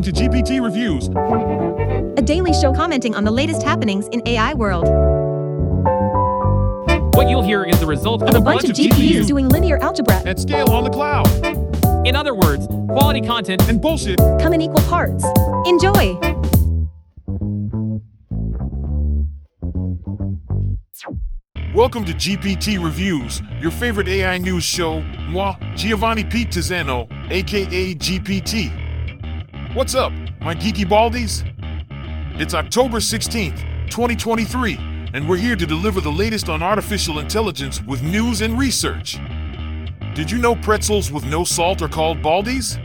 listening to GPT Reviews. a daily show commenting on the latest happenings in AI world. What you'll hear is the result of A bunch of GPUs doing linear algebra. At scale on the cloud. In other words, quality content And bullshit. Come in equal parts. Enjoy! Welcome to GPT Reviews, your favorite AI news show. Moi, Giovanni Pete Tizzano, aka GPT. What's up, my geeky baldies? It's October 16th, 2023, and we're here to deliver the latest on artificial intelligence with news and research. Did you know pretzels with no salt are called baldies?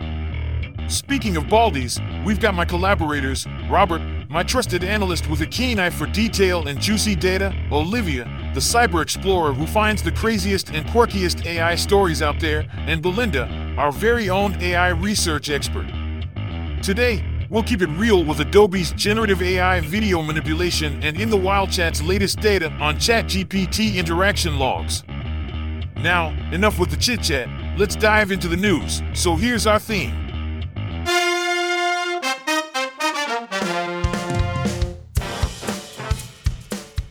Speaking of baldies, we've got my collaborators, Robert, my trusted analyst with a keen eye for detail and juicy data, Olivia, the cyber explorer who finds the craziest and quirkiest AI stories out there, and Belinda, our very own AI research expert. Today, we'll keep it real with Adobe's generative AI video manipulation and In the Wild Chat's latest data on ChatGPT interaction logs. Now, enough with the chit chat, let's dive into the news. So here's our theme.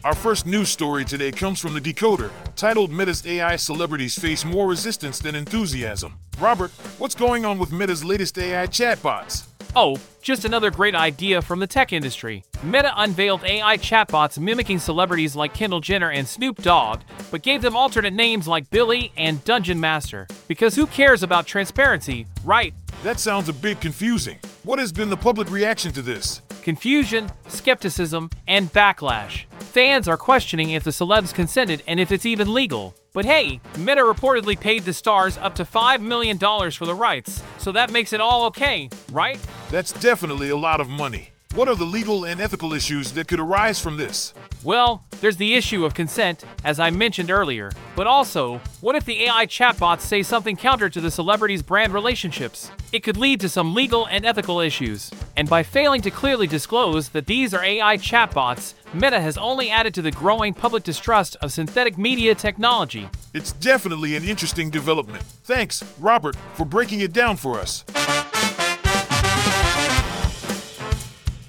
Our first news story today comes from the Decoder, titled Meta's AI celebrities face more resistance than enthusiasm. Robert, what's going on with Meta's latest AI chatbots? Oh, just another great idea from the tech industry. Meta unveiled AI chatbots mimicking celebrities like Kendall Jenner and Snoop Dogg, but gave them alternate names like Billy and Dungeon Master. Because who cares about transparency, right? That sounds a bit confusing. What has been the public reaction to this? Confusion, skepticism, and backlash. Fans are questioning if the celebs consented and if it's even legal. But hey, Meta reportedly paid the stars up to $5 million for the rights, so that makes it all okay, right? That's definitely a lot of money. What are the legal and ethical issues that could arise from this? Well, there's the issue of consent, as I mentioned earlier. But also, what if the AI chatbots say something counter to the celebrity's brand relationships? It could lead to some legal and ethical issues. And by failing to clearly disclose that these are AI chatbots, Meta has only added to the growing public distrust of synthetic media technology. It's definitely an interesting development. Thanks, Robert, for breaking it down for us.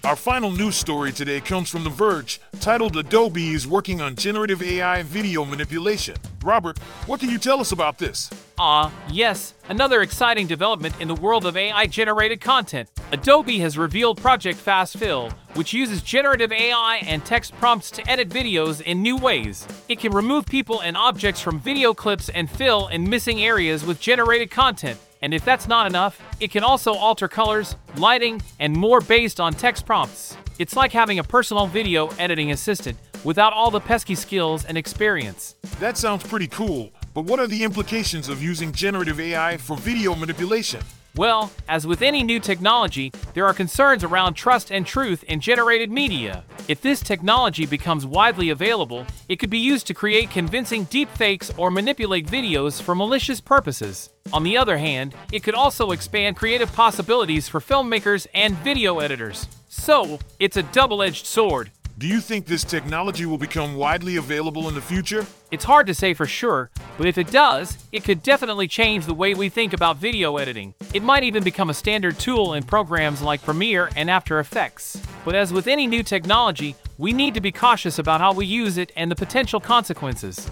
Our final news story today comes from The Verge, titled Adobe is working on generative AI video manipulation. Robert, what can you tell us about this? Ah, yes, another exciting development in the world of AI generated content. Adobe has revealed Project Fast Fill, which uses generative AI and text prompts to edit videos in new ways. It can remove people and objects from video clips and fill in missing areas with generated content. And if that's not enough, it can also alter colors, lighting, and more based on text prompts. It's like having a personal video editing assistant without all the pesky skills and experience. That sounds pretty cool, but what are the implications of using generative AI for video manipulation? Well, as with any new technology, there are concerns around trust and truth in generated media. If this technology becomes widely available, it could be used to create convincing deepfakes or manipulate videos for malicious purposes. On the other hand, it could also expand creative possibilities for filmmakers and video editors. So, it's a double edged sword. Do you think this technology will become widely available in the future? It's hard to say for sure, but if it does, it could definitely change the way we think about video editing. It might even become a standard tool in programs like Premiere and After Effects. But as with any new technology, we need to be cautious about how we use it and the potential consequences.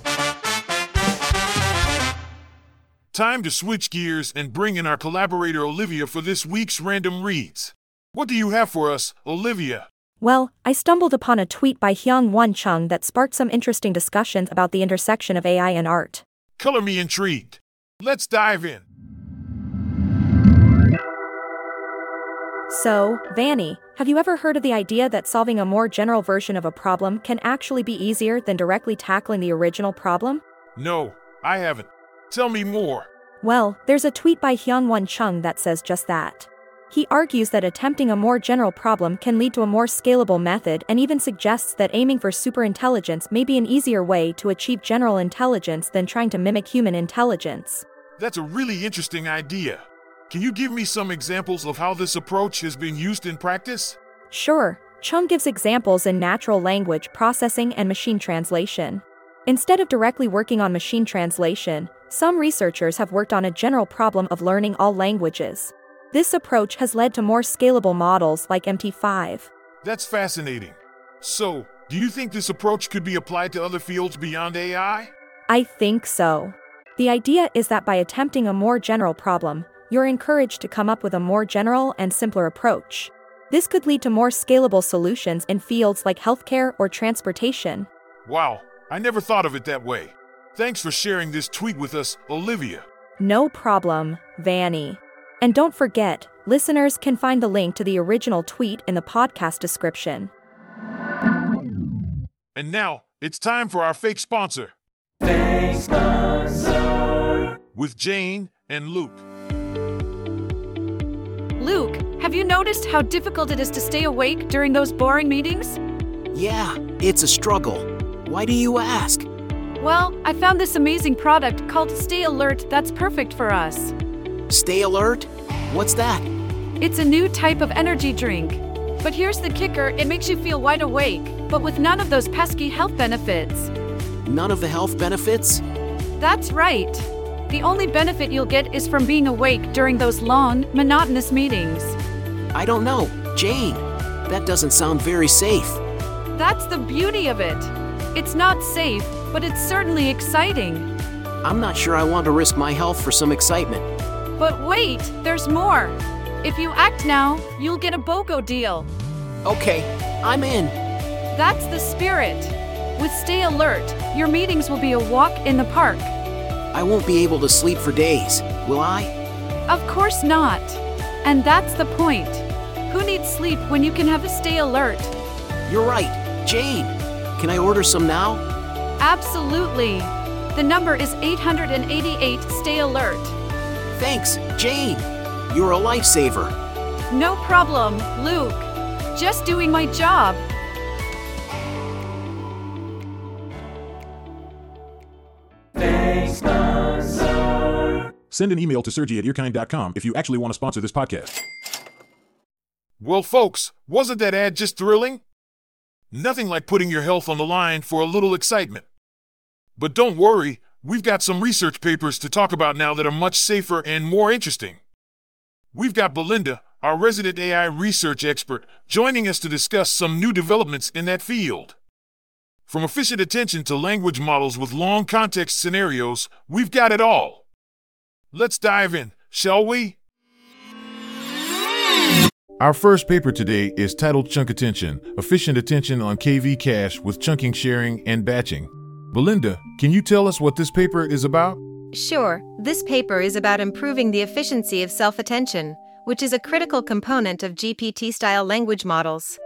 Time to switch gears and bring in our collaborator Olivia for this week's random reads. What do you have for us, Olivia? Well, I stumbled upon a tweet by Hyung Won Chung that sparked some interesting discussions about the intersection of AI and art. Color me intrigued. Let's dive in. So, Vanny, have you ever heard of the idea that solving a more general version of a problem can actually be easier than directly tackling the original problem? No, I haven't. Tell me more. Well, there's a tweet by Hyung Won Chung that says just that. He argues that attempting a more general problem can lead to a more scalable method and even suggests that aiming for superintelligence may be an easier way to achieve general intelligence than trying to mimic human intelligence. That's a really interesting idea. Can you give me some examples of how this approach has been used in practice? Sure, Chung gives examples in natural language processing and machine translation. Instead of directly working on machine translation, some researchers have worked on a general problem of learning all languages. This approach has led to more scalable models like MT5. That's fascinating. So, do you think this approach could be applied to other fields beyond AI? I think so. The idea is that by attempting a more general problem, you're encouraged to come up with a more general and simpler approach. This could lead to more scalable solutions in fields like healthcare or transportation. Wow, I never thought of it that way. Thanks for sharing this tweet with us, Olivia. No problem, Vanny. And don't forget, listeners can find the link to the original tweet in the podcast description. And now, it's time for our fake sponsor. With Jane and Luke. Luke, have you noticed how difficult it is to stay awake during those boring meetings? Yeah, it's a struggle. Why do you ask? Well, I found this amazing product called Stay Alert that's perfect for us. Stay alert? What's that? It's a new type of energy drink. But here's the kicker it makes you feel wide awake, but with none of those pesky health benefits. None of the health benefits? That's right. The only benefit you'll get is from being awake during those long, monotonous meetings. I don't know. Jane, that doesn't sound very safe. That's the beauty of it. It's not safe, but it's certainly exciting. I'm not sure I want to risk my health for some excitement. But wait, there's more. If you act now, you'll get a BOGO deal. Okay, I'm in. That's the spirit. With Stay Alert, your meetings will be a walk in the park. I won't be able to sleep for days, will I? Of course not. And that's the point. Who needs sleep when you can have a Stay Alert? You're right. Jane, can I order some now? Absolutely. The number is 888 Stay Alert. Thanks, Jane. You're a lifesaver. No problem, Luke. Just doing my job. Send an email to Sergi at earkind.com if you actually want to sponsor this podcast. Well, folks, wasn't that ad just thrilling? Nothing like putting your health on the line for a little excitement. But don't worry, we've got some research papers to talk about now that are much safer and more interesting. We've got Belinda, our resident AI research expert, joining us to discuss some new developments in that field. From efficient attention to language models with long context scenarios, we've got it all. Let's dive in, shall we? Our first paper today is titled Chunk Attention Efficient Attention on KV Cache with Chunking, Sharing, and Batching. Belinda, can you tell us what this paper is about? Sure, this paper is about improving the efficiency of self attention, which is a critical component of GPT style language models.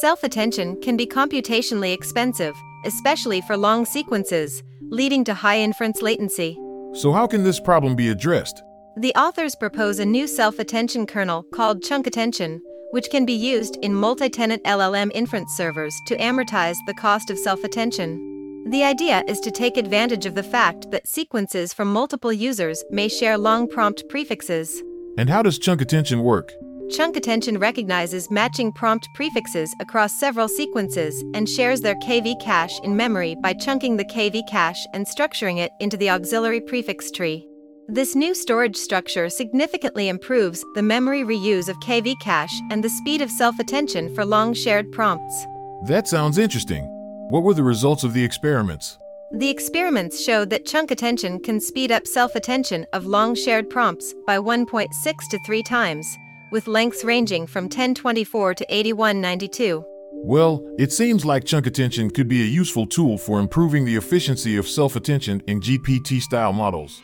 Self attention can be computationally expensive, especially for long sequences, leading to high inference latency. So, how can this problem be addressed? The authors propose a new self attention kernel called Chunk Attention, which can be used in multi tenant LLM inference servers to amortize the cost of self attention. The idea is to take advantage of the fact that sequences from multiple users may share long prompt prefixes. And how does chunk attention work? Chunk Attention recognizes matching prompt prefixes across several sequences and shares their KV cache in memory by chunking the KV cache and structuring it into the auxiliary prefix tree. This new storage structure significantly improves the memory reuse of KV cache and the speed of self attention for long shared prompts. That sounds interesting. What were the results of the experiments? The experiments showed that chunk attention can speed up self attention of long shared prompts by 1.6 to 3 times, with lengths ranging from 1024 to 8192. Well, it seems like chunk attention could be a useful tool for improving the efficiency of self attention in GPT style models.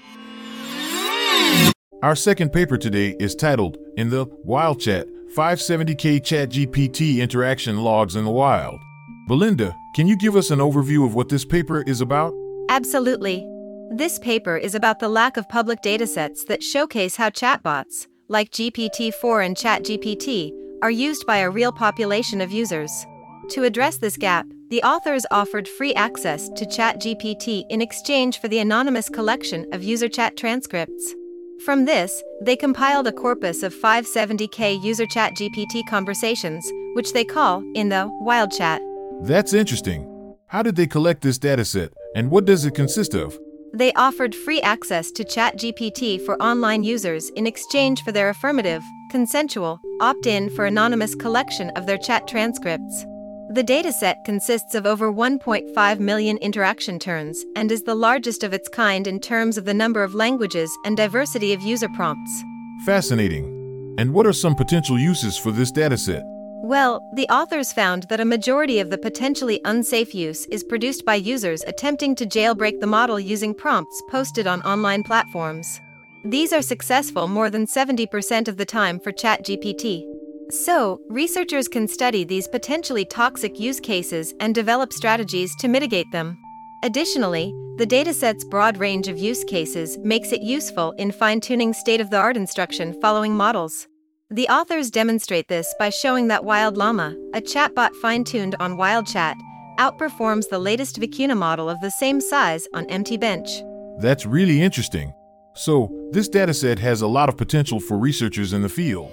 Our second paper today is titled In the Wild Chat 570K ChatGPT Interaction Logs in the Wild. Belinda, can you give us an overview of what this paper is about? Absolutely. This paper is about the lack of public datasets that showcase how chatbots, like GPT 4 and ChatGPT, are used by a real population of users. To address this gap, the authors offered free access to ChatGPT in exchange for the anonymous collection of user chat transcripts. From this, they compiled a corpus of 570k user ChatGPT conversations, which they call, in the Wild Chat. That's interesting. How did they collect this dataset, and what does it consist of? They offered free access to ChatGPT for online users in exchange for their affirmative, consensual, opt in for anonymous collection of their chat transcripts. The dataset consists of over 1.5 million interaction turns and is the largest of its kind in terms of the number of languages and diversity of user prompts. Fascinating. And what are some potential uses for this dataset? Well, the authors found that a majority of the potentially unsafe use is produced by users attempting to jailbreak the model using prompts posted on online platforms. These are successful more than 70% of the time for ChatGPT. So, researchers can study these potentially toxic use cases and develop strategies to mitigate them. Additionally, the dataset's broad range of use cases makes it useful in fine tuning state of the art instruction following models. The authors demonstrate this by showing that Wild Llama, a chatbot fine tuned on WildChat, outperforms the latest Vicuna model of the same size on Empty MTBench. That's really interesting. So, this dataset has a lot of potential for researchers in the field.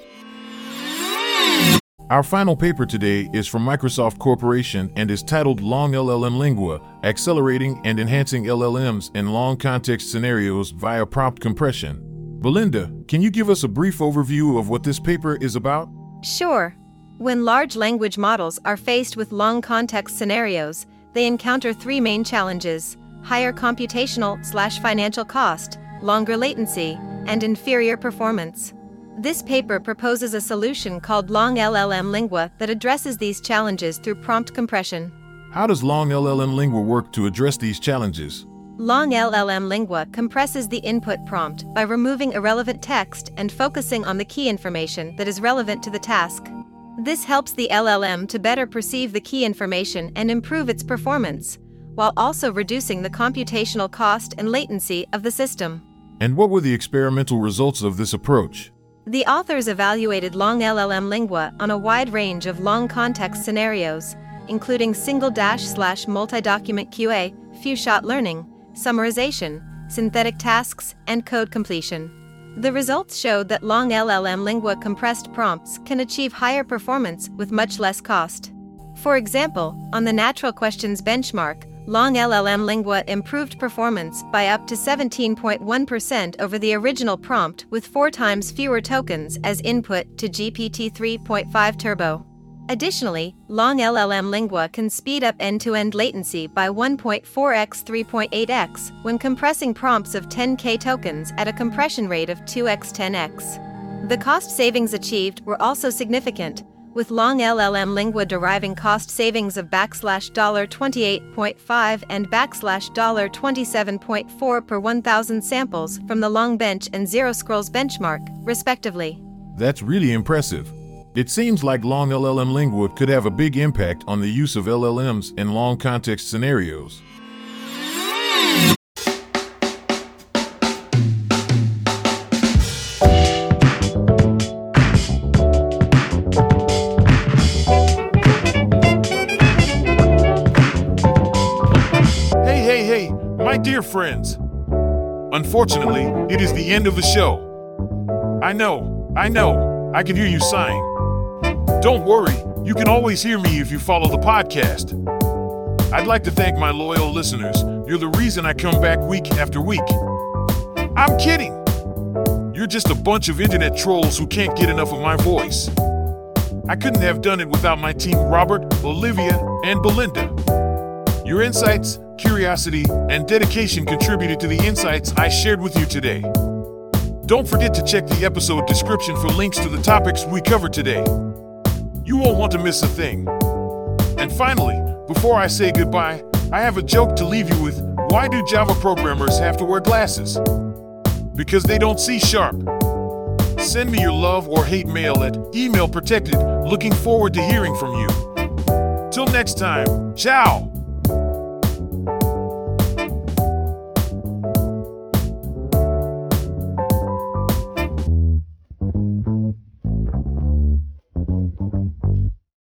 Our final paper today is from Microsoft Corporation and is titled Long LLM Lingua Accelerating and Enhancing LLMs in Long Context Scenarios via Prompt Compression. Belinda, can you give us a brief overview of what this paper is about? Sure. When large language models are faced with long context scenarios, they encounter three main challenges higher computational slash financial cost, longer latency, and inferior performance. This paper proposes a solution called Long LLM Lingua that addresses these challenges through prompt compression. How does Long LLM Lingua work to address these challenges? Long LLM Lingua compresses the input prompt by removing irrelevant text and focusing on the key information that is relevant to the task. This helps the LLM to better perceive the key information and improve its performance, while also reducing the computational cost and latency of the system. And what were the experimental results of this approach? The authors evaluated Long LLM Lingua on a wide range of long context scenarios, including single dash slash multi document QA, few shot learning, summarization, synthetic tasks, and code completion. The results showed that long LLM Lingua compressed prompts can achieve higher performance with much less cost. For example, on the natural questions benchmark, long LLM Lingua improved performance by up to 17.1% over the original prompt with four times fewer tokens as input to GPT 3.5 Turbo. Additionally, long LLM Lingua can speed up end to end latency by 1.4x 3.8x when compressing prompts of 10k tokens at a compression rate of 2x 10x. The cost savings achieved were also significant, with long LLM Lingua deriving cost savings of backslash $28.5 and backslash $27.4 per 1,000 samples from the long bench and zero scrolls benchmark, respectively. That's really impressive. It seems like long LLM Lingua could have a big impact on the use of LLMs in long context scenarios. Hey, hey, hey, my dear friends. Unfortunately, it is the end of the show. I know, I know, I can hear you sighing. Don't worry, you can always hear me if you follow the podcast. I'd like to thank my loyal listeners. You're the reason I come back week after week. I'm kidding. You're just a bunch of internet trolls who can't get enough of my voice. I couldn't have done it without my team Robert, Olivia, and Belinda. Your insights, curiosity, and dedication contributed to the insights I shared with you today. Don't forget to check the episode description for links to the topics we covered today. You won't want to miss a thing. And finally, before I say goodbye, I have a joke to leave you with. Why do Java programmers have to wear glasses? Because they don't see sharp. Send me your love or hate mail at email protected. Looking forward to hearing from you. Till next time, ciao!